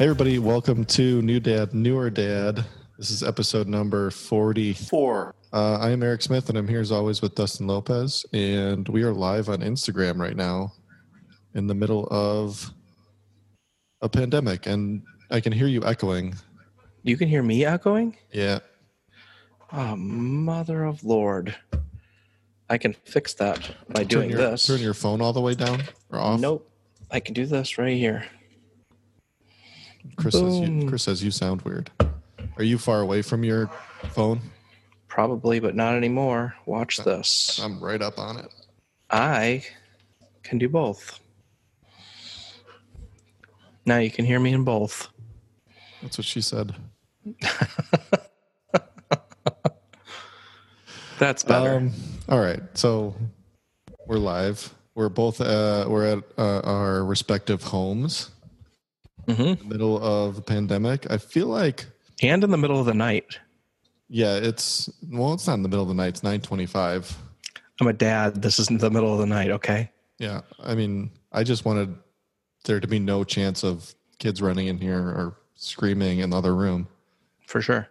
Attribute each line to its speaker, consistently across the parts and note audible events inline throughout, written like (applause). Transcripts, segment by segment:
Speaker 1: Hey, everybody, welcome to New Dad, Newer Dad. This is episode number 44. Uh, I am Eric Smith, and I'm here as always with Dustin Lopez. And we are live on Instagram right now in the middle of a pandemic. And I can hear you echoing.
Speaker 2: You can hear me echoing?
Speaker 1: Yeah.
Speaker 2: Oh, mother of Lord. I can fix that by doing
Speaker 1: your,
Speaker 2: this.
Speaker 1: Turn your phone all the way down or off.
Speaker 2: Nope. I can do this right here.
Speaker 1: Chris says, you, Chris says you sound weird. Are you far away from your phone?
Speaker 2: Probably, but not anymore. Watch this.
Speaker 1: I'm right up on it.
Speaker 2: I can do both. Now you can hear me in both.
Speaker 1: That's what she said. (laughs)
Speaker 2: That's better.
Speaker 1: Um, all right, so we're live. We're both uh, we're at uh, our respective homes.
Speaker 2: Hmm
Speaker 1: in the middle of the pandemic. I feel like,
Speaker 2: And in the middle of the night.
Speaker 1: yeah, it's well, it's not in the middle of the night. It's nine twenty-five.
Speaker 2: I'm a dad. This is in the middle of the night, okay?
Speaker 1: Yeah, I mean, I just wanted there to be no chance of kids running in here or screaming in the other room.
Speaker 2: For sure.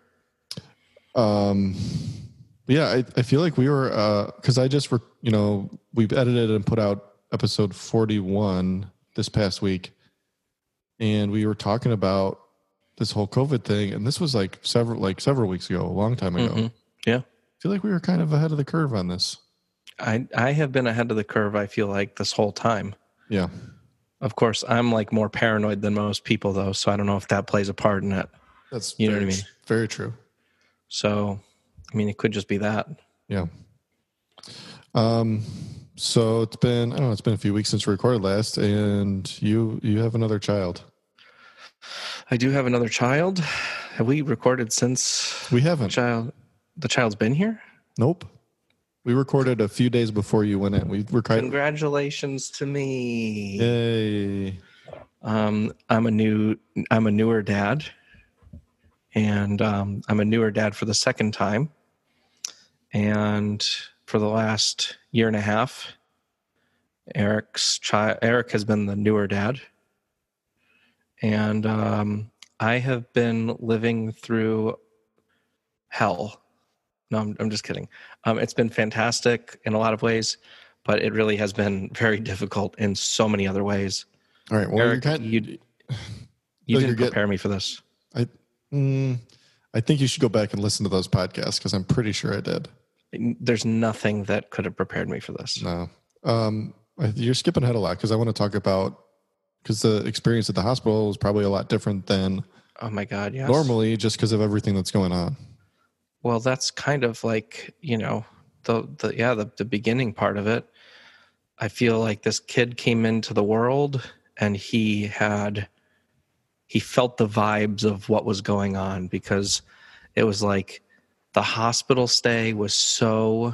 Speaker 1: Um, yeah, I, I feel like we were because I just were, you know, we've edited and put out episode forty-one this past week, and we were talking about this whole COVID thing, and this was like several like several weeks ago, a long time ago.
Speaker 2: Mhm. Yeah.
Speaker 1: I feel like we were kind of ahead of the curve on this.
Speaker 2: I I have been ahead of the curve, I feel like, this whole time.
Speaker 1: Yeah.
Speaker 2: Of course, I'm like more paranoid than most people, though, so I don't know if that plays a part in it.
Speaker 1: That's
Speaker 2: You know
Speaker 1: very,
Speaker 2: what I mean?
Speaker 1: Very true.
Speaker 2: So, I mean, it could just be that.
Speaker 1: Yeah. Um. So it's been I don't know it's been a few weeks since we recorded last, and you you have another child.
Speaker 2: I do have another child. Have we recorded since
Speaker 1: We haven't.
Speaker 2: child? The child's been here.
Speaker 1: Nope. We recorded a few days before you went in. We were kind
Speaker 2: Congratulations to me.
Speaker 1: yay.
Speaker 2: Um, I'm a new. I'm a newer dad, and um, I'm a newer dad for the second time. And for the last year and a half, Eric's child. Eric has been the newer dad, and um, I have been living through hell. No, I'm, I'm just kidding. Um, it's been fantastic in a lot of ways, but it really has been (laughs) very difficult in so many other ways.
Speaker 1: All right. Well,
Speaker 2: Eric,
Speaker 1: kind.
Speaker 2: you- (laughs) You
Speaker 1: Oh,
Speaker 2: didn't prepare me for this.
Speaker 1: I. Mm, I think you should go back and listen to those podcasts because I'm pretty sure I did.
Speaker 2: There's nothing that could have prepared me for this.
Speaker 1: No. Um, you're skipping ahead a lot because I want to talk about because the experience at the hospital is probably a lot different than
Speaker 2: Oh my god, yes.
Speaker 1: normally just because of everything that's going on.
Speaker 2: Well, that's kind of like, you know, the the yeah, the, the beginning part of it. I feel like this kid came into the world and he had he felt the vibes of what was going on because it was like the hospital stay was so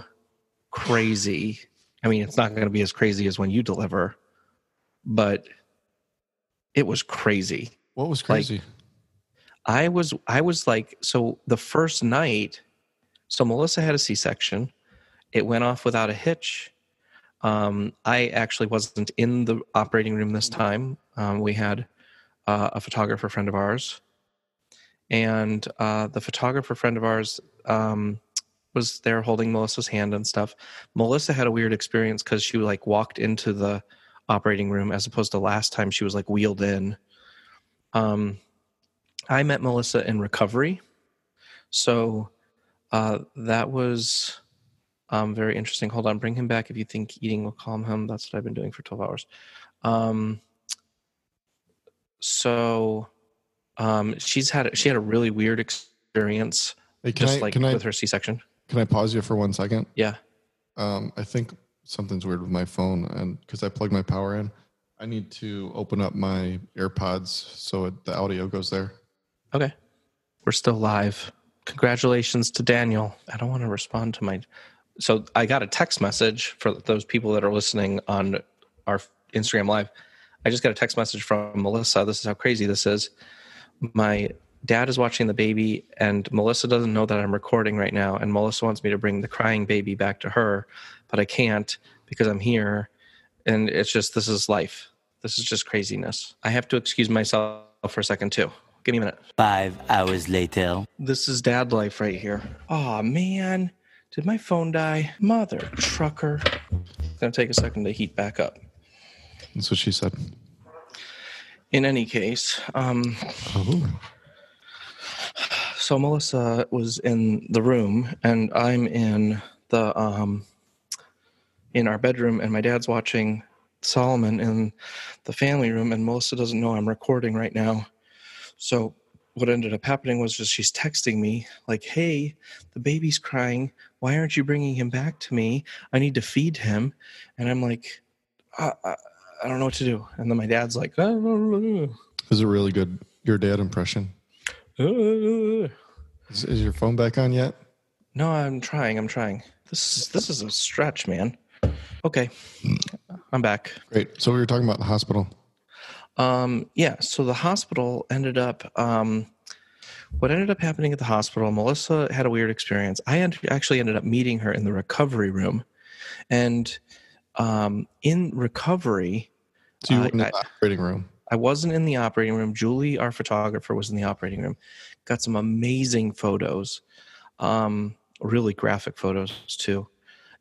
Speaker 2: crazy. I mean, it's not going to be as crazy as when you deliver, but it was crazy.
Speaker 1: What was crazy?
Speaker 2: I was I was like so the first night so Melissa had a C-section it went off without a hitch um, I actually wasn't in the operating room this time um, we had uh, a photographer friend of ours and uh, the photographer friend of ours um, was there holding Melissa's hand and stuff Melissa had a weird experience because she like walked into the operating room as opposed to last time she was like wheeled in um, I met Melissa in recovery. So uh, that was um, very interesting. Hold on, bring him back if you think eating will calm him. That's what I've been doing for 12 hours. Um, so um, she's had she had a really weird experience,
Speaker 1: can
Speaker 2: just
Speaker 1: I
Speaker 2: like
Speaker 1: can I
Speaker 2: with her C section.
Speaker 1: can I pause you for one second?
Speaker 2: Yeah.
Speaker 1: Um, I think something's weird with my phone, and because I plugged my power in, I need to open up my AirPods so it, the audio goes there.
Speaker 2: Okay. We're still live. Congratulations to Daniel. I don't want to respond to my. So I got a text message for those people that are listening on our Instagram Live. I just got a text message from Melissa. This is how crazy this is. My dad is watching the baby, and Melissa doesn't know that I'm recording right now. And Melissa wants me to bring the crying baby back to her, but I can't because I'm here. And it's just, this is life. This is just craziness. I have to excuse myself for a second too. Give me a minute.
Speaker 3: Five hours later.
Speaker 2: This is dad life right here. Oh man, did my phone die? Mother trucker. It's gonna take a second to heat back up.
Speaker 1: That's what she said.
Speaker 2: In any case, um,
Speaker 1: Oh.
Speaker 2: So Melissa was in the room, and I'm in the um, in our bedroom, and my dad's watching Solomon in the family room, and Melissa doesn't know I'm recording right now. So what ended up happening was just she's texting me like, "Hey, the baby's crying. Why aren't you bringing him back to me? I need to feed him." And I'm like, I, I, I don't know what to do. And then my dad's like, "Uh,
Speaker 1: Is it really good? Your dad impression. Is, is your phone back on yet?
Speaker 2: No, I'm trying. I'm trying. This is this is a stretch, man. Okay, I'm back.
Speaker 1: Great. So we were talking about the hospital.
Speaker 2: Um, yeah. So the hospital ended up. Um, what ended up happening at the hospital? Melissa had a weird experience. I end, actually ended up meeting her in the recovery room, and um, in recovery,
Speaker 1: So you
Speaker 2: Uh,
Speaker 1: in the
Speaker 2: I-
Speaker 1: operating room.
Speaker 2: I wasn't in the operating room. Julie, our photographer, was in the operating room. Got some amazing photos, um, really graphic photos too.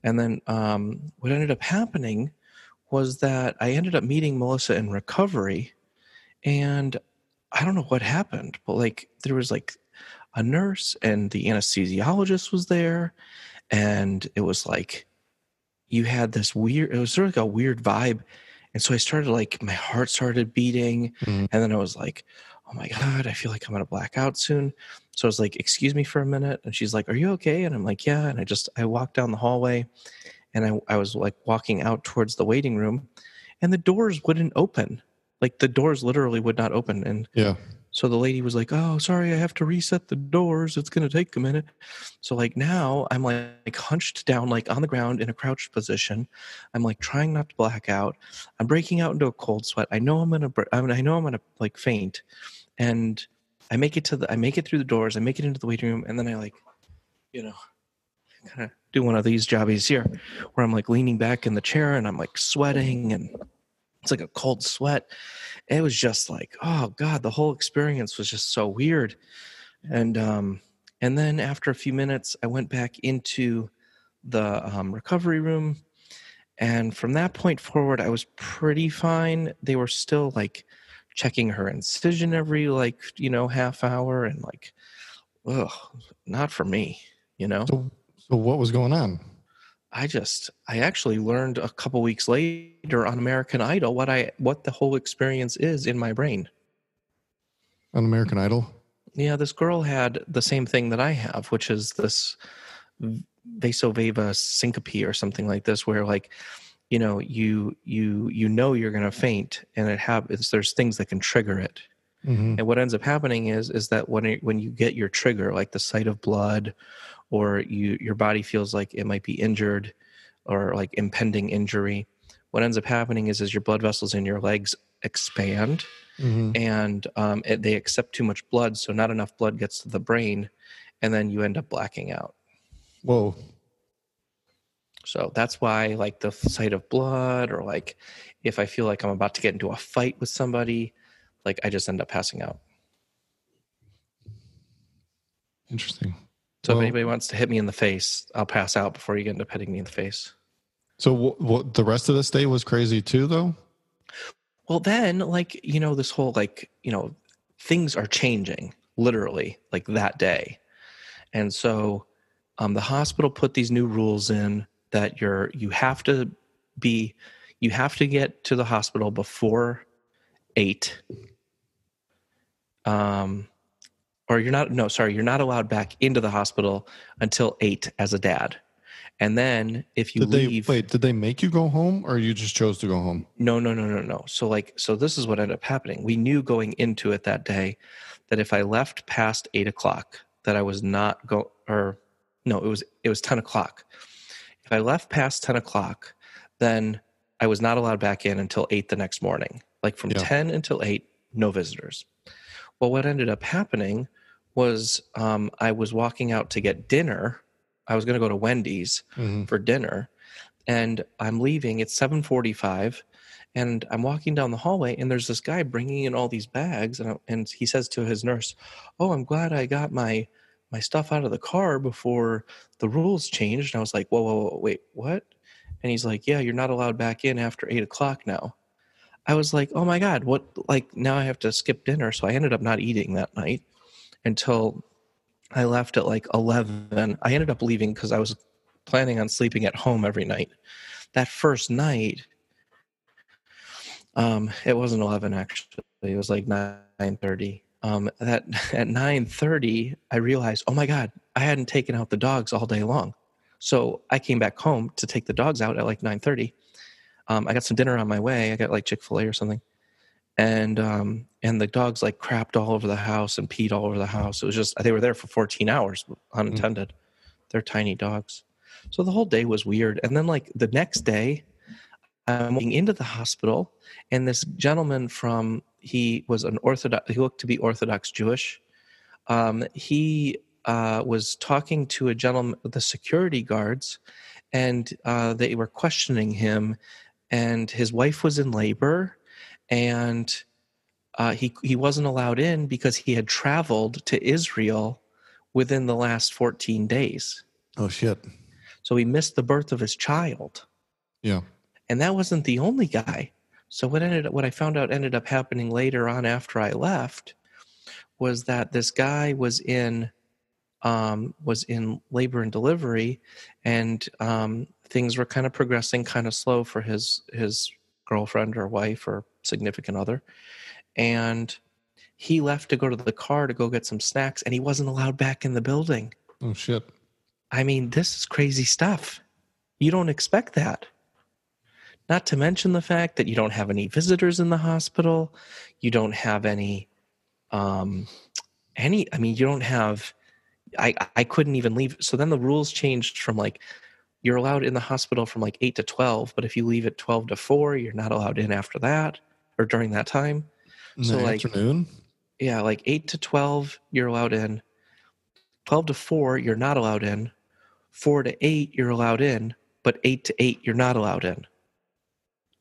Speaker 2: And then um, what ended up happening was that I ended up meeting Melissa in recovery, and I don't know what happened, but like there was like a nurse and the anesthesiologist was there, and it was like you had this weird. It was sort of like a weird vibe and so I started like my heart started beating,
Speaker 1: Mhm.
Speaker 2: and then I was like, "Oh my god, I feel like I'm gonna black out soon." So I was like, "Excuse me for a minute," and she's like, "Are you okay?" And I'm like, "Yeah." And I just I walked down the hallway, and I I was like walking out towards the waiting room, and the doors wouldn't open. Like the doors literally would not open, and
Speaker 1: Yeah.
Speaker 2: So the lady was like, "Oh, sorry, I have to reset the doors. It's going to take a minute." So like now I'm like, hunched down like on the ground in a crouched position. I'm like trying not to black out. I'm breaking out into a cold sweat. I know I'm going to I, mean, I know I'm going to like faint. And I make it to the I make it through the doors. I make it into the waiting room and then I like you know kind of do one of these jobbies here where I'm like leaning back in the chair and I'm like sweating and it's like a cold sweat. It was just like oh god the whole experience was just so weird. And um and then after a few minutes i went back into the um, recovery room. And from that point forward i was pretty fine. They were still like checking her incision every like you know half hour and like ugh not for me you know?
Speaker 1: So, so what was going on?
Speaker 2: I just I actually learned a couple weeks later on American Idol what I what the whole experience is in my brain.
Speaker 1: On American Idol?
Speaker 2: Yeah, this girl had the same thing that I have, which is this vasovagal syncope or something like this, where like you know you you you know you're gonna faint, and it happens. There's things that can trigger it,
Speaker 1: hmm
Speaker 2: and what ends up happening is is that when it, when you get your trigger, like the sight of blood, or you your body feels like it might be injured, or like impending injury, what ends up happening is is your blood vessels in your legs expand
Speaker 1: hmm
Speaker 2: and um, it, they accept too much blood, so not enough blood gets to the brain, and then you end up blacking out.
Speaker 1: Whoa.
Speaker 2: So that's why, like the sight of blood, or like if I feel like I'm about to get into a fight with somebody, like I just end up passing out.
Speaker 1: Interesting.
Speaker 2: So
Speaker 1: Well-
Speaker 2: if anybody wants to hit me in the face, I'll pass out before you get into hitting me in the face.
Speaker 1: So what, what the rest of this day was crazy too, though?
Speaker 2: Well, then, like, you know, this whole, like, you know, things are changing literally like that day. And so um, the hospital put these new rules in that you're, you have to be, you have to get to the hospital before eight. Um, or you're not, no, sorry, you're not allowed back into the hospital until eight as a dad. And then if you
Speaker 1: Did they
Speaker 2: leave,
Speaker 1: wait? Did they make you go home, or you just chose to go home?
Speaker 2: no, no, no, no, no. So like, so this is what ended up happening. We knew going into it that day that if I left past eight o'clock, that I was not go or no, it was it was ten o'clock. If I left past ten o'clock, then I was not allowed back in until eight the next morning. Like from
Speaker 1: Yeah.
Speaker 2: ten until eight, no visitors. Well, what ended up happening was um, I was walking out to get dinner. I was going to go to Wendy's
Speaker 1: Mhm.
Speaker 2: for dinner and i'm leaving it's 7.45 and I'm walking down the hallway, and there's this guy bringing in all these bags, and I, and he says to his nurse, "Oh, I'm glad I got my my stuff out of the car before the rules changed." And I was like, "Whoa, whoa, whoa wait, what?" And he's like, "Yeah, you're not allowed back in after eight o'clock now." I was like, "Oh my god, what? Like now I have to skip dinner." So I ended up not eating that night until I left at like eleven. I ended up leaving because I was planning on sleeping at home every night. That first night, um, it wasn't eleven actually. It was like nine thirty. Um, that (laughs) at nine thirty, I realized, oh my god, I hadn't taken out the dogs all day long. So I came back home to take the dogs out at like nine thirty. Um, I got some dinner on my way. I got like Chick fil A or something, and um, and the dogs like crapped all over the house and peed all over the house. It was just they were there for fourteen hours unattended. Mm. They're tiny dogs, so the whole day was weird. And then like the next day, I'm walking into the hospital, and this gentleman from he was an Orthodox. He looked to be Orthodox Jewish. Um, he uh, was talking to a gentleman, the security guards, and uh, they were questioning him. And his wife was in labor, and uh, he he wasn't allowed in because he had traveled to Israel within the last 14 days.
Speaker 1: Oh shit!
Speaker 2: So he missed the birth of his child.
Speaker 1: Yeah
Speaker 2: and that wasn't the only guy. So what ended up, what I found out ended up happening later on after I left was that this guy was in um, was in labor and delivery, and um, things were kind of progressing kind of slow for his his girlfriend or wife or significant other, and he left to go to the car to go get some snacks, and he wasn't allowed back in the building.
Speaker 1: Oh shit!
Speaker 2: I mean, this is crazy stuff. You don't expect that. Not to mention the fact that you don't have any visitors in the hospital. You don't have any, um, any. I mean, you don't have. I I couldn't even leave. So then the rules changed from like you're allowed in the hospital from like eight to twelve, but if you leave at twelve to four, you're not allowed in after that or during that time.
Speaker 1: In so like afternoon.
Speaker 2: Yeah, like eight to twelve, you're allowed in. Twelve to four, you're not allowed in. Four to eight, you're allowed in, but eight to eight, you're not allowed in.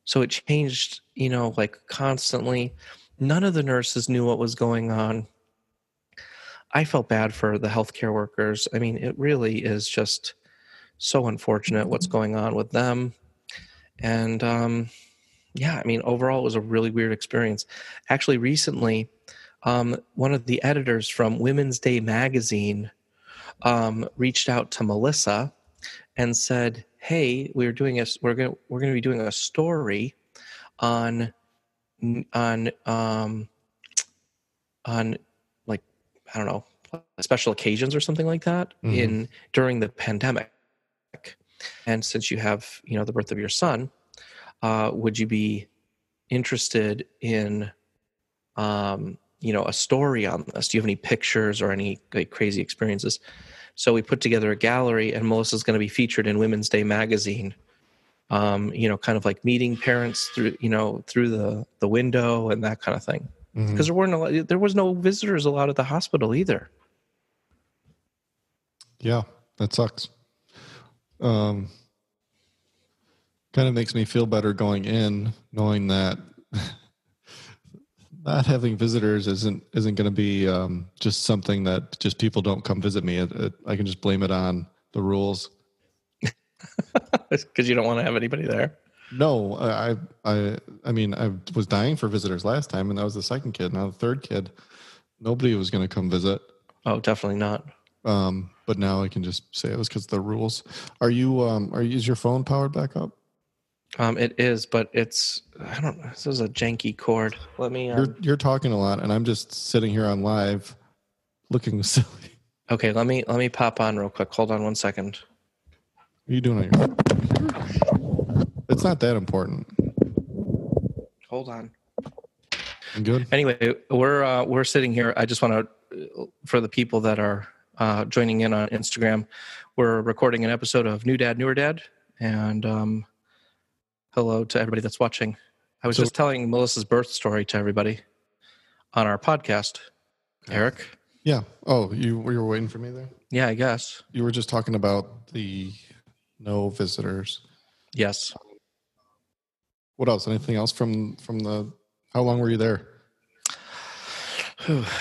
Speaker 2: So it changed, you know, like constantly. None of the nurses knew what was going on. I felt bad for the healthcare workers. I mean, it really is just so unfortunate what's going on with them. And um, yeah, I mean, overall, it was a really weird experience. Actually, recently, um, one of the editors from Women's Day magazine um, reached out to Melissa and said, hey, we're doing a we're going we're going to be doing a story on on um on like I don't know special occasions or something like that mm-hmm. in during the pandemic. And since you have you know the birth of your son, uh, would you be interested in um, you know a story on this? Do you have any pictures or any like, crazy experiences? So we put together a gallery, and Melissa's going to be featured in Women's Day magazine. Um, you know, kind of like meeting parents through you know through the the window and that kind of thing. Because mm-hmm. there weren't a lot, there was no visitors allowed at the hospital either.
Speaker 1: Yeah, that sucks. Um, kind of makes me feel better going in, knowing that (laughs) not having visitors isn't isn't going to be um, just something that just people don't come visit me. It, it, I can just blame it on the rules. (laughs)
Speaker 2: Because you don't want to have anybody there.
Speaker 1: No, I, I, I mean, I was dying for visitors last time, and that was the second kid. Now the third kid, nobody was going to come visit.
Speaker 2: Oh, definitely not.
Speaker 1: Um, but now I can just say it was because the rules. Are you? Um, are you, is your phone powered back up?
Speaker 2: Um, it is, but it's I don't know. This is a janky cord. Let me.
Speaker 1: Um, you're you're talking a lot, and I'm just sitting here on live, looking (laughs) silly.
Speaker 2: Okay, let me let me pop on real quick. Hold on one second.
Speaker 1: What are you doing on your? It's not that important.
Speaker 2: Hold on.
Speaker 1: I'm good.
Speaker 2: Anyway, we're uh, we're sitting here. I just want to, for the people that are uh, joining in on Instagram, we're recording an episode of New Dad, Newer Dad, and um, hello to everybody that's watching. I was so, just telling Melissa's birth story to everybody on our podcast. Eric.
Speaker 1: Yeah. Oh, you you were waiting for me there.
Speaker 2: Yeah, I guess
Speaker 1: you were just talking about the no visitors.
Speaker 2: Yes.
Speaker 1: what else? Anything else from from the? How long were you there?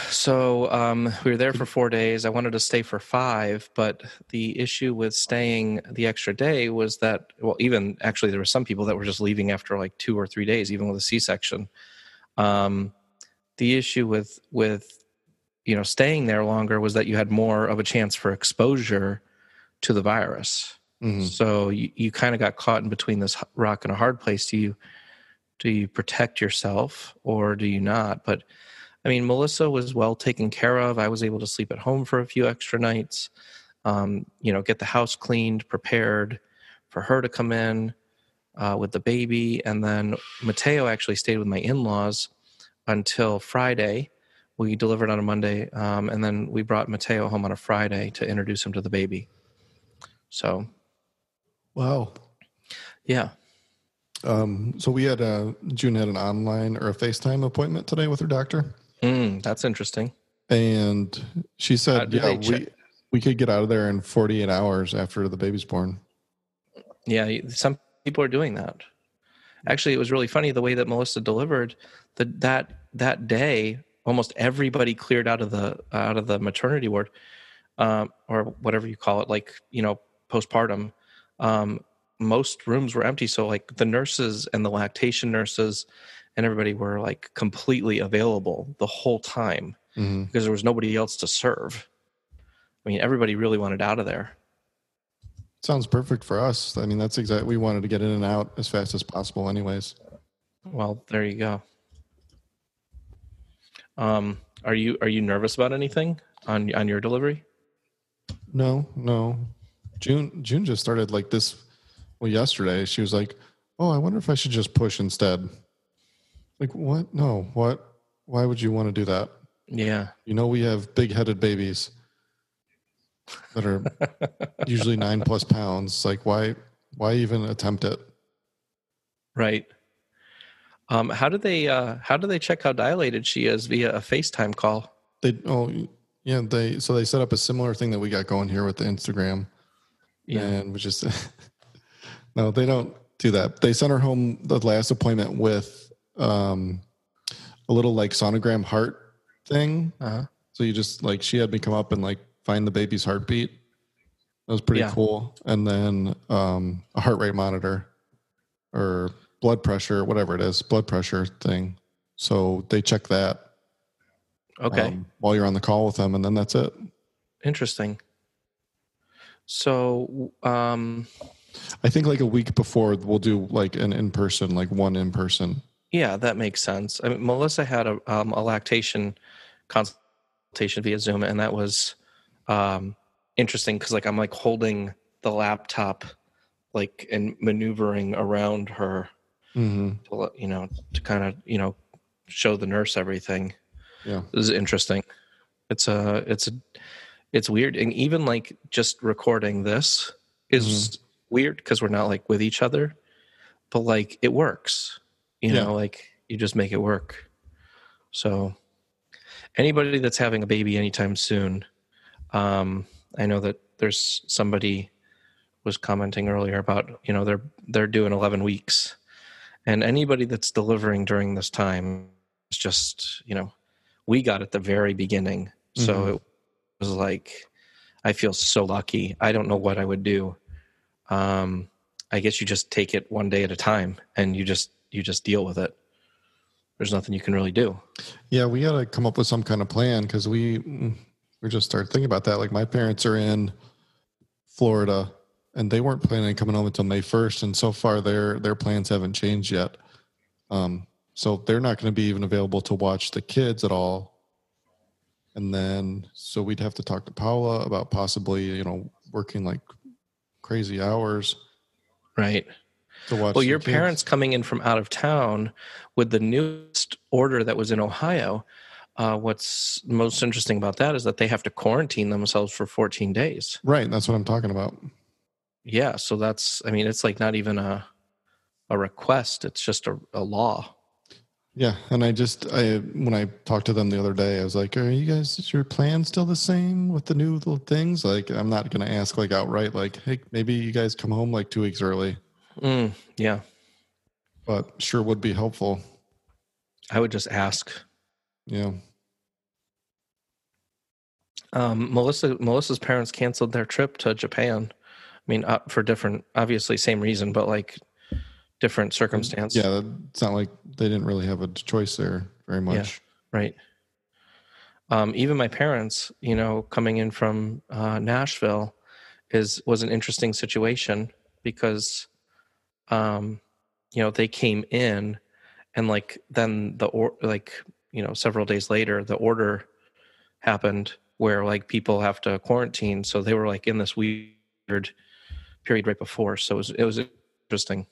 Speaker 2: So um, we were there for four days. I wanted to stay for five, but the issue with staying the extra day was that, well, even actually, there were some people that were just leaving after like two or three days, even with a C-section. Um, the issue with with you know staying there longer was that you had more of a chance for exposure to the virus.
Speaker 1: Mhm.
Speaker 2: So you, you kind of got caught in between this rock and a hard place. Do you do you protect yourself or do you not? But I mean, Melissa was well taken care of. I was able to sleep at home for a few extra nights. Um, you know, get the house cleaned, prepared for her to come in uh, with the baby, and then Mateo actually stayed with my in-laws until Friday. We delivered on a Monday, um, and then we brought Mateo home on a Friday to introduce him to the baby. So,
Speaker 1: Wow.
Speaker 2: yeah,
Speaker 1: Um, so we had a June had an online or a FaceTime appointment today with her doctor,
Speaker 2: mm, that's interesting.
Speaker 1: and she said, "Yeah, we
Speaker 2: check-
Speaker 1: we could get out of there in 48 hours after the baby's born."
Speaker 2: Yeah, some people are doing that. Actually, it was really funny the way that Melissa delivered the, that that day. Almost everybody cleared out of the out of the maternity ward, um, or whatever you call it, like you know, postpartum. Um, most rooms were empty, so like the nurses and the lactation nurses and everybody were like completely available the whole time
Speaker 1: hmm
Speaker 2: because there was nobody else to serve. I mean, everybody really wanted out of there.
Speaker 1: Sounds perfect for us. I mean, that's exactly we wanted to get in and out as fast as possible, anyways.
Speaker 2: Well, there you go. Um, are you are you nervous about anything on on your delivery?
Speaker 1: No, no. June June just started like this. Well, yesterday she was like, "Oh, I wonder if I should just push instead." Like, what? No, what? Why would you want to do that?
Speaker 2: Yeah,
Speaker 1: You know, we have big-headed babies that are (laughs) usually nine plus pounds. Like, why? Why even attempt it?
Speaker 2: right. Um, how do they uh, how do they check how dilated she is via a FaceTime call?
Speaker 1: They oh yeah they so they set up a similar thing that we got going here with the Instagram.
Speaker 2: Yeah,
Speaker 1: and we just (laughs) no they don't do that. They sent her home the last appointment with um a little like sonogram heart thing.
Speaker 2: Uh-huh.
Speaker 1: so you just like she had me come up and like find the baby's heartbeat. That was pretty
Speaker 2: Yeah.
Speaker 1: cool. And then um a heart rate monitor or blood pressure whatever it is blood pressure thing. So they check that
Speaker 2: okay,
Speaker 1: um, while you're on the call with them and then that's it.
Speaker 2: Interesting. So, um,
Speaker 1: i think like a week before we'll do like an in-person like one in-person
Speaker 2: Yeah, that makes sense. I mean, Melissa had a um, a lactation consultation via Zoom, and that was um, interesting because like I'm like holding the laptop, like and maneuvering around her,
Speaker 1: hmm
Speaker 2: to let- you know, to kind of you know show the nurse everything.
Speaker 1: Yeah.
Speaker 2: This is interesting. It's a it's a it's weird, and even like just recording this is weird because we're not like with each other, but like it works. You
Speaker 1: Yeah.
Speaker 2: know, like you just make it work. So, anybody that's having a baby anytime soon, um, I know that there's somebody was commenting earlier about you know they're they're doing 11 weeks, and anybody that's delivering during this time is just you know we got at the very beginning, so
Speaker 1: Mhm.
Speaker 2: it was like I feel so lucky. I don't know what I would do. Um, I guess you just take it one day at a time, and you just you just deal with it. There's nothing you can really do.
Speaker 1: Yeah, we got to come up with some kind of plan because we we just started thinking about that. Like my parents are in Florida, and they weren't planning on coming home until May first, and so far their their plans haven't changed yet. Um, so they're not going to be even available to watch the kids at all. And then, so we'd have to talk to Paula about possibly, you know, working like crazy hours
Speaker 2: Right.
Speaker 1: to watch.
Speaker 2: Well, your
Speaker 1: kids.
Speaker 2: parents coming in from out of town with the newest order that was in Ohio. Uh, what's most interesting about that is that they have to quarantine themselves for 14 days.
Speaker 1: right? That's what I'm talking about.
Speaker 2: Yeah, so that's I mean it's like not even a a request; it's just a, a law.
Speaker 1: Yeah, and I just I when I talked to them the other day, I was like, "Are you guys is your plan still the same with the new little things?" Like, I'm not gonna ask like outright, like, "Hey, maybe you guys come home like two weeks early."
Speaker 2: Mm, yeah,
Speaker 1: but sure would be helpful.
Speaker 2: I would just ask.
Speaker 1: Yeah.
Speaker 2: Um, Melissa Melissa's parents canceled their trip to Japan. I mean, uh, for different, obviously same reason, but like different circumstance.
Speaker 1: Yeah, it's not like they didn't really have a choice there very much.
Speaker 2: right. Um, even my parents, you know, coming in from uh, Nashville, is was an interesting situation because, um, you know, they came in, and like then the or like you know several days later the order happened where like people have to quarantine, so they were like in this weird period right before. So it was it was interesting.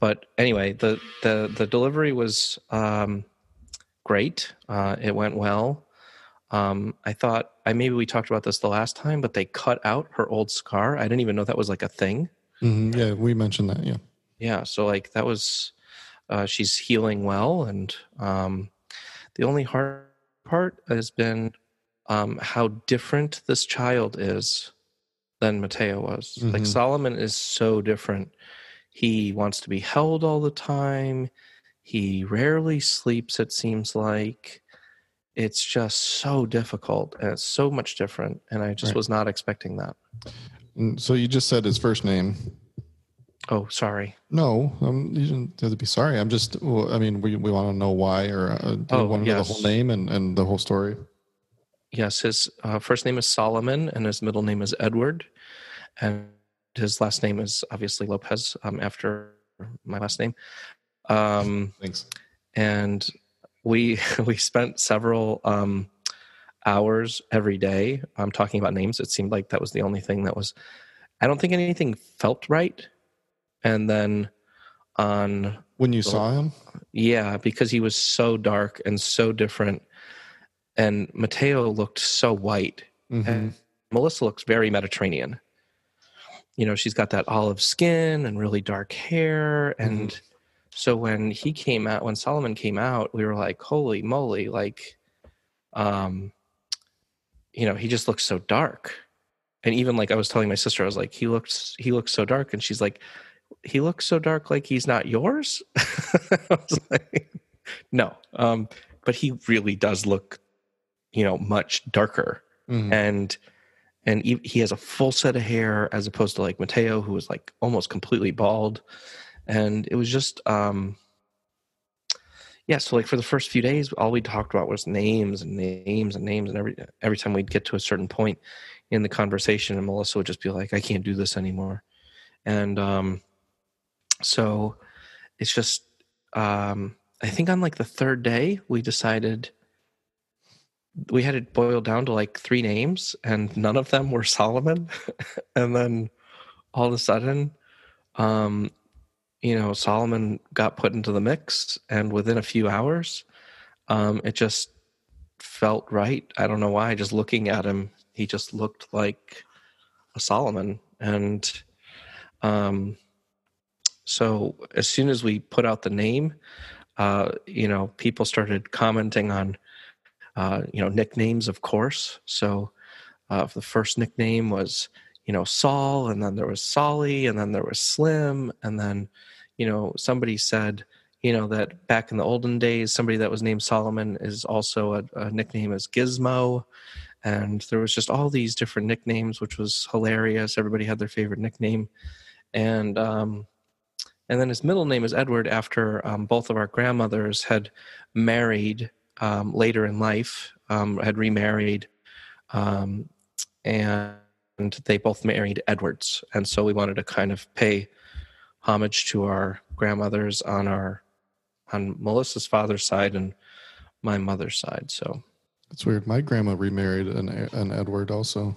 Speaker 2: But anyway, the the the delivery was um, great. Uh, it went well. Um, I thought I maybe we talked about this the last time, but they cut out her old scar. I didn't even know that was like a thing.
Speaker 1: Mhm, Yeah, we mentioned that. Yeah.
Speaker 2: Yeah, so like that was uh, she's healing well, and um, the only hard part has been um, how different this child is than Mateo was. Like
Speaker 1: Mhm.
Speaker 2: Solomon is so different. He wants to be held all the time. He rarely sleeps. It seems like it's just so difficult, and it's so much different. And I just
Speaker 1: Right.
Speaker 2: was not expecting that.
Speaker 1: So you just said his first name.
Speaker 2: Oh, sorry.
Speaker 1: No, um, you didn't have to be sorry. I'm just. Well, I mean, we we want to know why, or uh, do
Speaker 2: Oh,
Speaker 1: you want to know the whole name and and the whole story?
Speaker 2: Yes, his uh, first name is Solomon, and his middle name is Edward, and his last name is obviously Lopez, um, after my last name. Um,
Speaker 1: Thanks.
Speaker 2: and we (laughs) we spent several um, hours every day um, talking about names. It seemed like that was the only thing that was. I don't think anything felt right, and then on
Speaker 1: When you
Speaker 2: So-
Speaker 1: saw him,
Speaker 2: yeah, because he was so dark and so different, and Mateo looked so white.
Speaker 1: Mhm.
Speaker 2: And Melissa looks very Mediterranean. You know, she's got that olive skin and really dark hair. And so when he came out, when Solomon came out, we were like, holy moly, like, um, you know, he just looks so dark. And even like I was telling my sister, I was like, he looks, he looks so dark. And she's like, he looks so dark, like he's not yours. (laughs) I was (laughs) like, no. Um, but he really does look, you know, much darker
Speaker 1: Mhm.
Speaker 2: and and he, has a full set of hair as opposed to like Mateo who was like almost completely bald. And it was just um yeah so like for the first few days all we talked about was names and names and names and every every time we'd get to a certain point in the conversation and Melissa would just be like I can't do this anymore. And um so it's just um I think on like the third day we decided we had it boiled down to like three names and none of them were (laughs) Solomon. and then all of a sudden, um, you know, Solomon got put into the mix and within a few hours, um, it just felt right. I don't know why. Just looking at him, he just looked like a Solomon. And um, so as soon as we put out the name, uh, you know, people started commenting on uh, you know nicknames of course. So uh, the first nickname was you know saul and then there was solly and then there was slim and then you know somebody said you know that back in the olden days somebody that was named solomon is also a, a nickname as gizmo. And there was just all these different nicknames which was hilarious. Everybody had their favorite nickname. And um and then his middle name is edward after um, both of our grandmothers had married um, later in life, um, had remarried, um, and they both married Edwards. And so we wanted to kind of pay homage to our grandmothers on our on Melissa's father's side and my mother's side. So
Speaker 1: It's weird. My grandma remarried an an Edward also.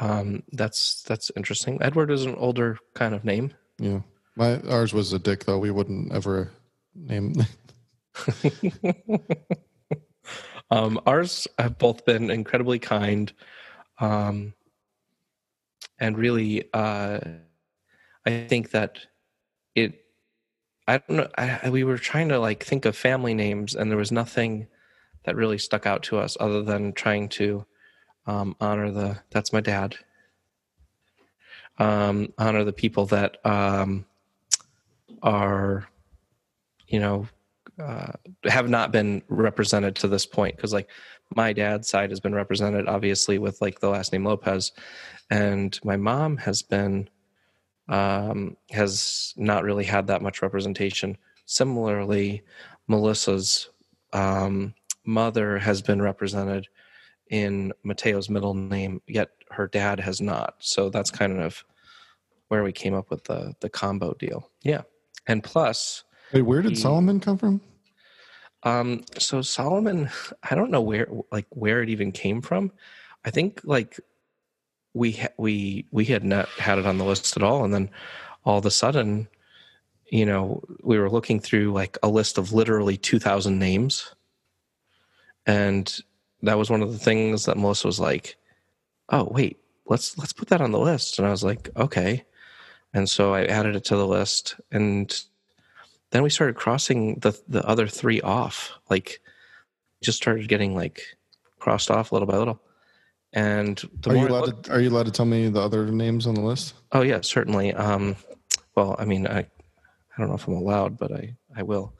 Speaker 2: um, that's that's interesting. Edward is an older kind of name.
Speaker 1: Yeah. My ours was a dick though. We wouldn't ever name. (laughs)
Speaker 2: um, ours have both been incredibly kind, um, and really, uh, I think that it. I don't know. I, we were trying to like think of family names, and there was nothing that really stuck out to us other than trying to um, honor the. That's my dad. Um, honor the people that um, are, you know, uh, have not been represented to this point because like my dad's side has been represented obviously with like the last name Lopez, and my mom has been um, has not really had that much representation. Similarly, Melissa's um, mother has been represented in Mateo's middle name, yet her dad has not. So that's kind of where we came up with the the combo deal. Yeah, and plus,
Speaker 1: Wait, where did
Speaker 2: He-
Speaker 1: Solomon come from?
Speaker 2: um, so Solomon, I don't know where like where it even came from. I think like we ha- we we had not had it on the list at all, and then all of a sudden, you know, we were looking through like a list of literally two thousand names, and that was one of the things that Melissa was like, "Oh wait, let's let's put that on the list," and I was like, "Okay," and so I added it to the list, and then we started crossing the the other three off like just started getting like crossed off little by little. And the
Speaker 1: Are you allowed
Speaker 2: looked-
Speaker 1: to, Are you allowed to tell me the other names on the list?
Speaker 2: oh yeah certainly. Um well i mean i i don't know if i'm allowed but i i will.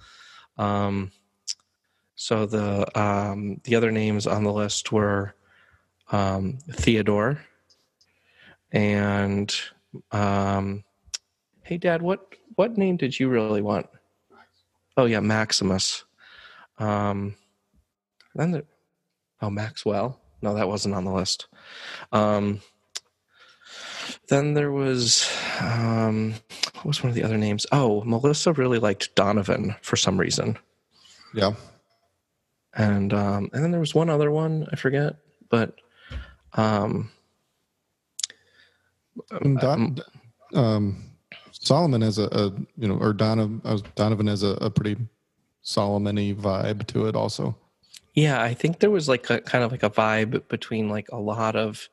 Speaker 2: Um so the um the other names on the list were um theodore and um hey dad what what name did you really want oh yeah maximus. Um then the oh maxwell. No that wasn't on the list. Um then there was um what was one of the other names? Oh melissa really liked donovan for some reason.
Speaker 1: Yeah.
Speaker 2: and um and then there was one other one i forget but um
Speaker 1: And Don, um, Solomon has a, a you know, or Donovan, uh, Donovan has a, a pretty Solomon-y vibe to it also.
Speaker 2: Yeah, I think there was like a kind of like a vibe between like a lot of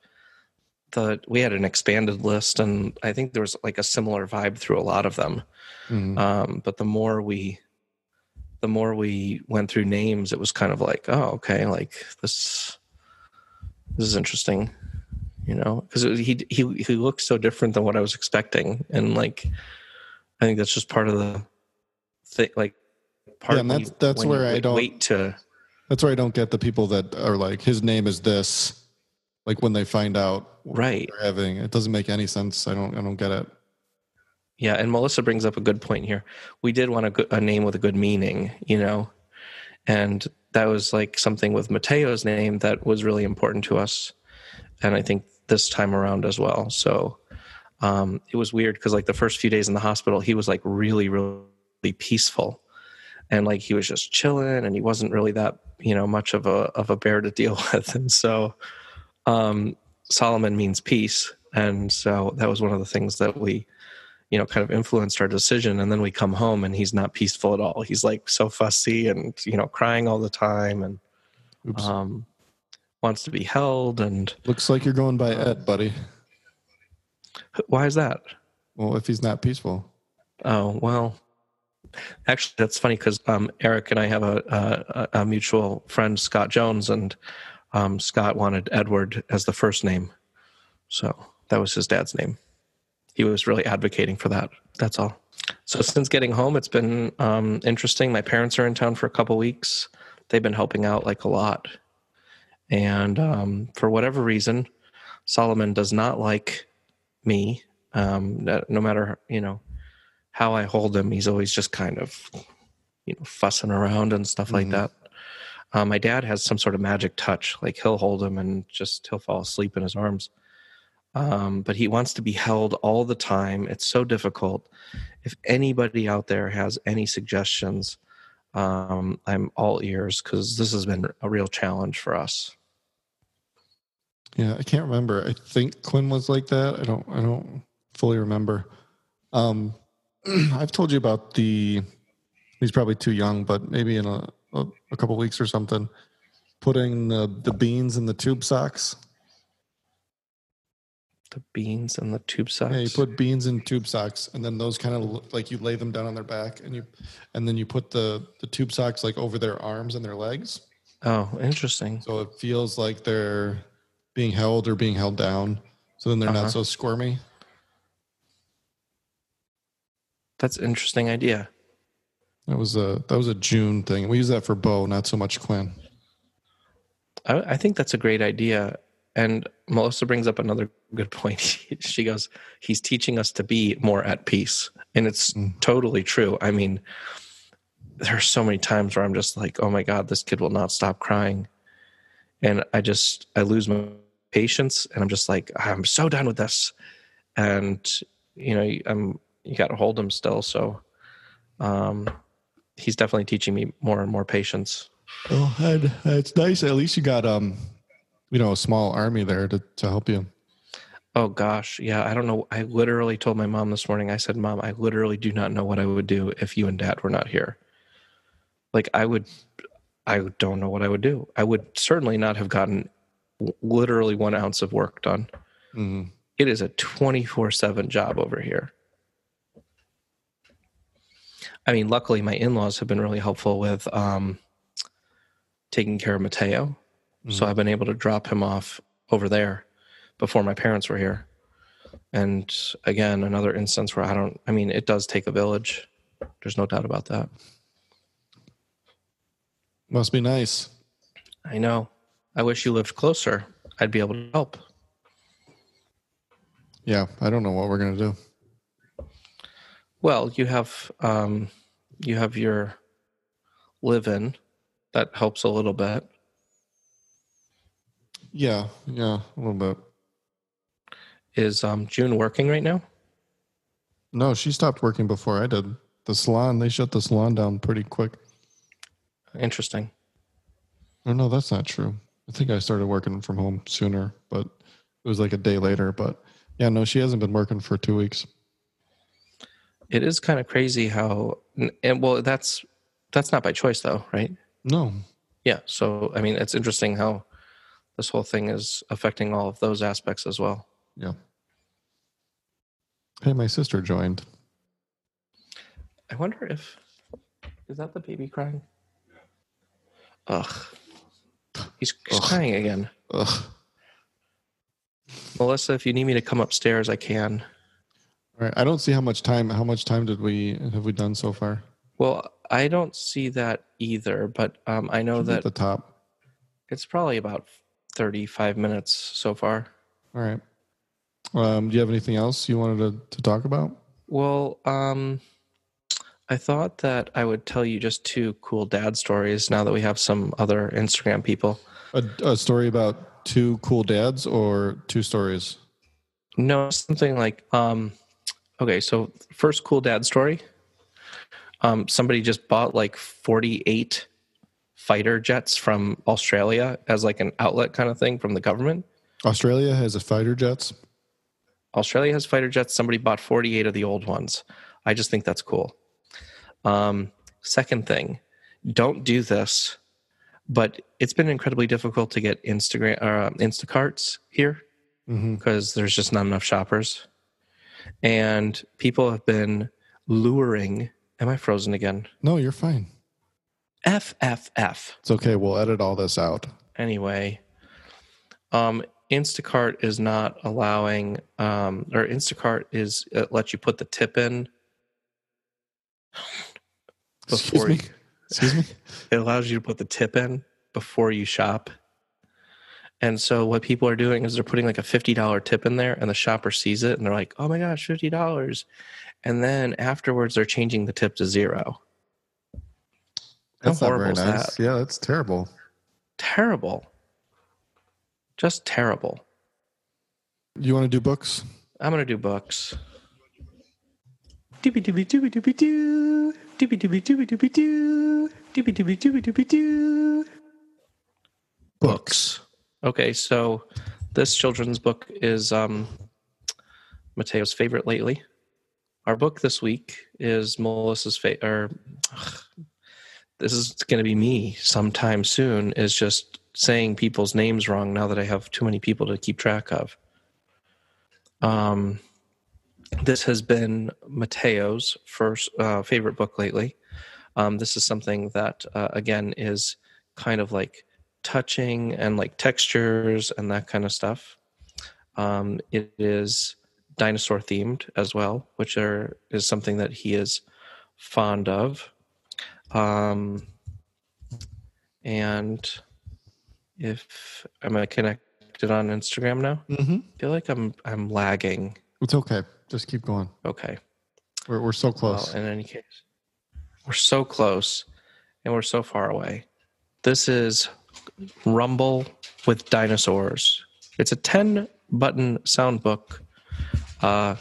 Speaker 2: the we had an expanded list and I think there was like a similar vibe through a lot of them.
Speaker 1: Mhm.
Speaker 2: Um, but the more we the more we went through names, it was kind of like, oh, okay, like this this is interesting, you know, because he he he looks so different than what I was expecting, and like I think that's just part of the thing, like part.
Speaker 1: and that's- that's where I don't-
Speaker 2: wait to
Speaker 1: That's where I don't get the people that are like, his name is this. Like when they find out
Speaker 2: right.
Speaker 1: having, it doesn't make any sense. I don't, I don't get it.
Speaker 2: Yeah, and Melissa brings up a good point here. We did want a, good, a name with a good meaning, you know, and that was like something with Mateo's name that was really important to us, and I think this time around as well. So um, it was weird because like the first few days in the hospital, he was like really, really peaceful, and like he was just chilling, and he wasn't really that you know much of a of a bear to deal (laughs) with, and so um, Solomon means peace, and so that was one of the things that we you know kind of influenced our decision. And then we come home and he's not peaceful at all. He's like so fussy and you know crying all the time and
Speaker 1: Oops.
Speaker 2: um wants to be held and
Speaker 1: Looks like you're going by Ed, buddy.
Speaker 2: why is that?
Speaker 1: Well, if he's not peaceful.
Speaker 2: oh well actually that's funny because um eric and i have a, a, a mutual friend scott jones and um scott wanted edward as the first name. So that was his dad's name. He was really advocating for that that's all. So since getting home it's been um, interesting. My parents are in town for a couple weeks. They've been helping out like a lot and um, for whatever reason solomon does not like me um, no matter you know how i hold him he's always just kind of you know fussing around and stuff like
Speaker 1: Mhm.
Speaker 2: that um, my dad has some sort of magic touch like he'll hold him and just he'll fall asleep in his arms um, but he wants to be held all the time. It's so difficult. If anybody out there has any suggestions, um, I'm all ears because this has been a real challenge for us.
Speaker 1: Yeah, I can't remember. I think Quinn was like that. I don't. I don't fully remember. Um, (clears throat) I've told you about the. He's probably too young, but maybe in a a, a couple weeks or something, putting the the beans in the tube socks.
Speaker 2: The beans and the tube socks.
Speaker 1: Yeah, you put beans in tube socks, and then those kind of like you lay them down on their back, and you, and then you put the the tube socks like over their arms and their legs,
Speaker 2: oh, interesting.
Speaker 1: so it feels like they're being held or being held down. So then they're
Speaker 2: Uh-huh.
Speaker 1: not so squirmy.
Speaker 2: That's an interesting idea.
Speaker 1: That was a that was a June thing. We use that for Bo, not so much Quinn.
Speaker 2: I, I think that's a great idea. And Melissa brings up another good point. (laughs) she goes, "He's teaching us to be more at peace," and it's
Speaker 1: Mm.
Speaker 2: totally true. I mean, there are so many times where I'm just like, "Oh my god, this kid will not stop crying," and I just I lose my patience, and I'm just like, "I'm so done with this," and you know, I'm you got to hold him still. So, um, he's definitely teaching me more and more patience.
Speaker 1: Oh, and it's nice. At least you got um, you know, a small army there to to help you.
Speaker 2: Oh gosh, yeah. I don't know. I literally told my mom this morning. I said, "Mom, I literally do not know what I would do if you and Dad were not here. Like, I would, I don't know what I would do. I would certainly not have gotten w- literally one ounce of work done.
Speaker 1: Mhm.
Speaker 2: It is a twenty four seven job over here. I mean, luckily, my in laws have been really helpful with um, taking care of Mateo. So I've been able to drop him off over there before my parents were here. And again, another instance where I don't, I mean, it does take a village. There's no doubt about that.
Speaker 1: Must be nice.
Speaker 2: I know. I wish you lived closer. I'd be able to help.
Speaker 1: Yeah, I don't know what we're gonna do.
Speaker 2: Well, you have, um, you have your live in that helps a little bit.
Speaker 1: Yeah, yeah, a little bit.
Speaker 2: Is um, June working right now?
Speaker 1: No, she stopped working before I did. The salon, they shut the salon down pretty quick.
Speaker 2: Interesting.
Speaker 1: Oh no, that's not true. I think I started working from home sooner, but it was like a day later. But yeah, no, she hasn't been working for two weeks.
Speaker 2: It is kind of crazy how, and well, that's that's not by choice though, right?
Speaker 1: No.
Speaker 2: Yeah. So, I mean, it's interesting how this whole thing is affecting all of those aspects as well.
Speaker 1: Yeah. Hey, my sister joined.
Speaker 2: I wonder if is that the baby crying? Ugh. He's, he's
Speaker 1: Ugh.
Speaker 2: crying again.
Speaker 1: Ugh.
Speaker 2: Melissa, if you need me to come upstairs, I can.
Speaker 1: All right. I don't see how much time. How much time did we have we done so far?
Speaker 2: Well, I don't see that either, but um, I know
Speaker 1: be at
Speaker 2: that
Speaker 1: the top.
Speaker 2: it's probably about 35 minutes so far.
Speaker 1: All right. Um, do you have anything else you wanted to, to talk about?
Speaker 2: Well, um, I thought that I would tell you just two cool dad stories now that we have some other Instagram people.
Speaker 1: A, a story about two cool dads or two stories?
Speaker 2: No, something like um okay, so first cool dad story. Um somebody just bought like 48 fighter jets from Australia as like an outlet kind of thing from the government.
Speaker 1: Australia has a fighter jets.
Speaker 2: Australia has fighter jets, somebody bought 48 of the old ones. I just think that's cool. Um second thing, don't do this, but it's been incredibly difficult to get Instagram or uh, Instacarts here.
Speaker 1: Mm-hmm.
Speaker 2: because there's just not enough shoppers. And people have been luring. Am I frozen again?
Speaker 1: No, you're fine.
Speaker 2: F F F.
Speaker 1: It's okay. We'll edit all this out.
Speaker 2: Anyway, um, Instacart is not allowing, um, or Instacart is it lets you put the tip in
Speaker 1: Excuse
Speaker 2: before
Speaker 1: me.
Speaker 2: you,
Speaker 1: Excuse me.
Speaker 2: it allows you to put the tip in before you shop. And so what people are doing is they're putting like a $50 tip in there and the shopper sees it and they're like, "Oh my gosh, $50." And then afterwards they're changing the tip to zero. How
Speaker 1: That's not very
Speaker 2: horrible is
Speaker 1: nice.
Speaker 2: that?
Speaker 1: Yeah, that's terrible.
Speaker 2: Terrible. Just terrible.
Speaker 1: You want to do books?
Speaker 2: I'm going to do books. Doobie doobie doobie doobie doo. Doobie doobie doobie doobie doo. Doobie doobie doobie doobie doo. books. Okay, so this children's book is um, Mateo's favorite lately. Our book this week is Melissa's favorite. Or ugh, this is going to be me sometime soon. Is just saying people's names wrong now that I have too many people to keep track of. Um, this has been Mateo's first uh, favorite book lately. Um, this is something that uh, again is kind of like touching and like textures and that kind of stuff. Um, it is dinosaur themed as well, which are is something that he is fond of. Um, and if am I connected on Instagram now?
Speaker 1: Mm-hmm.
Speaker 2: I feel like I'm I'm lagging.
Speaker 1: It's okay. Just keep going.
Speaker 2: Okay.
Speaker 1: We're we're so close.
Speaker 2: Well, in any case, we're so close and we're so far away. This is Rumble with Dinosaurs. It's a 10 button sound book. Uh,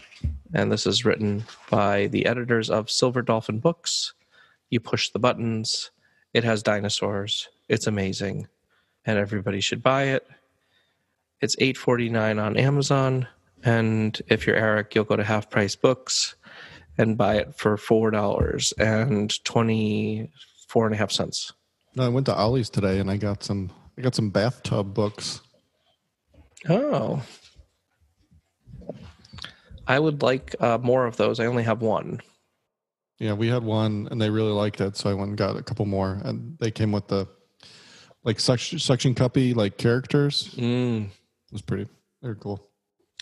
Speaker 2: and this is written by the editors of Silver Dolphin Books. You push the buttons, it has dinosaurs. It's amazing. And everybody should buy it. It's $8.49 on Amazon. And if you're Eric, you'll go to Half Price Books and buy it for four dollars and twenty four and a half cents.
Speaker 1: no, I went to Ollie's today and I got some I got some bathtub books.
Speaker 2: Oh, I would like uh, more of those. I only have one.
Speaker 1: Yeah, we had one and they really liked it, so I went and got a couple more. And they came with the like suction suction cuppy like characters. It
Speaker 2: Mm,
Speaker 1: was pretty they're cool.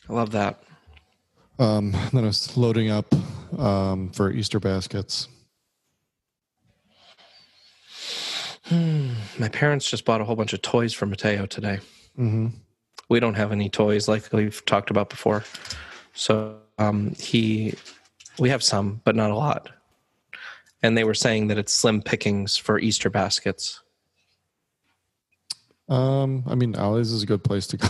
Speaker 2: I love that.
Speaker 1: Um, then I was loading up um, for Easter baskets.
Speaker 2: My parents just bought a whole bunch of toys for Mateo today.
Speaker 1: Mm-hmm.
Speaker 2: We don't have any toys like we've talked about before, so um, he we have some, but not a lot. And they were saying that it's slim pickings for Easter baskets.
Speaker 1: Um, I mean, Ollie's is a good place to go.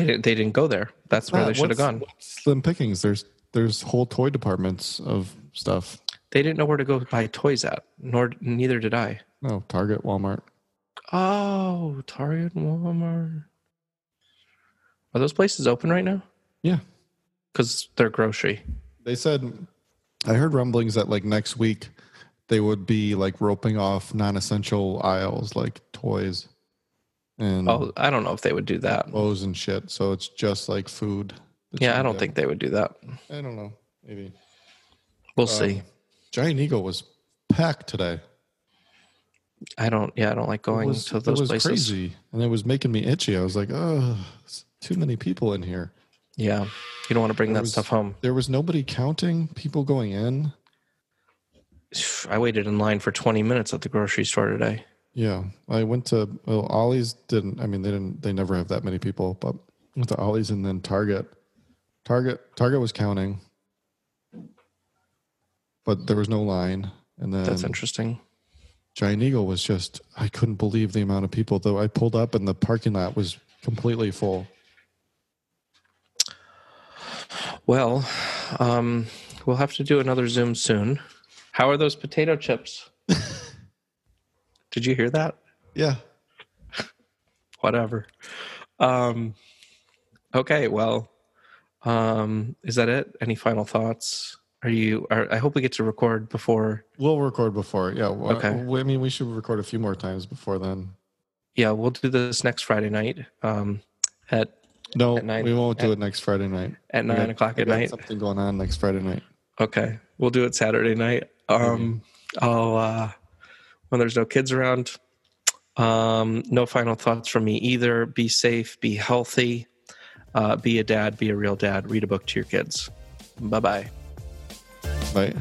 Speaker 2: They didn't. They didn't go there. That's where they should have gone.
Speaker 1: Slim pickings. There's there's whole toy departments of stuff.
Speaker 2: They didn't know where to go buy toys at. Nor neither did I.
Speaker 1: No, Target, Walmart.
Speaker 2: Oh, Target, Walmart. Are those places open right now?
Speaker 1: Yeah.
Speaker 2: Because they're grocery.
Speaker 1: They said I heard rumblings that like next week they would be like roping off non-essential aisles like toys and
Speaker 2: Oh, I don't know if they would do that.
Speaker 1: clothes and shit. So it's just like food.
Speaker 2: Yeah, I don't think they would do that.
Speaker 1: I don't know. Maybe.
Speaker 2: We'll
Speaker 1: Um,
Speaker 2: see.
Speaker 1: Giant Eagle was packed today.
Speaker 2: I don't. Yeah, I don't like going
Speaker 1: was,
Speaker 2: to those
Speaker 1: it was
Speaker 2: places.
Speaker 1: crazy, and it was making me itchy. I was like, oh, too many people in here.
Speaker 2: Yeah, you don't want to bring
Speaker 1: There
Speaker 2: that
Speaker 1: was-
Speaker 2: stuff home.
Speaker 1: There was nobody counting people going in. (sighs)
Speaker 2: I waited in line for 20 minutes at the grocery store today.
Speaker 1: Yeah, I went to well, Ollie's didn't. I mean, they didn't. They never have that many people. But went to Ollie's and then Target. Target Target was counting, but there was no line. And then
Speaker 2: That's interesting.
Speaker 1: Giant Eagle was just. I couldn't believe the amount of people. Though I pulled up and the parking lot was completely full.
Speaker 2: Well, um, we'll have to do another Zoom soon. How are those potato chips? Did you hear that?
Speaker 1: Yeah. (laughs)
Speaker 2: Whatever. Um, okay, well, um, is that it? Any final thoughts? Are you? Are, I hope we get to record before.
Speaker 1: We'll record before. Yeah. well,
Speaker 2: Okay.
Speaker 1: I mean, we should record a few more times before then.
Speaker 2: Yeah, we'll do this next Friday night um, at
Speaker 1: No,
Speaker 2: At nine-
Speaker 1: we won't do
Speaker 2: at-
Speaker 1: it next Friday night.
Speaker 2: at nine
Speaker 1: got-
Speaker 2: o'clock at night.
Speaker 1: Something going on next Friday night.
Speaker 2: Okay, we'll do it Saturday night. Um, I'll uh, when there's no kids around. Um, no final thoughts from me either. Be safe, be healthy, uh, be a dad, be a real dad. Read a book to your kids. Bye bye.
Speaker 1: Bye.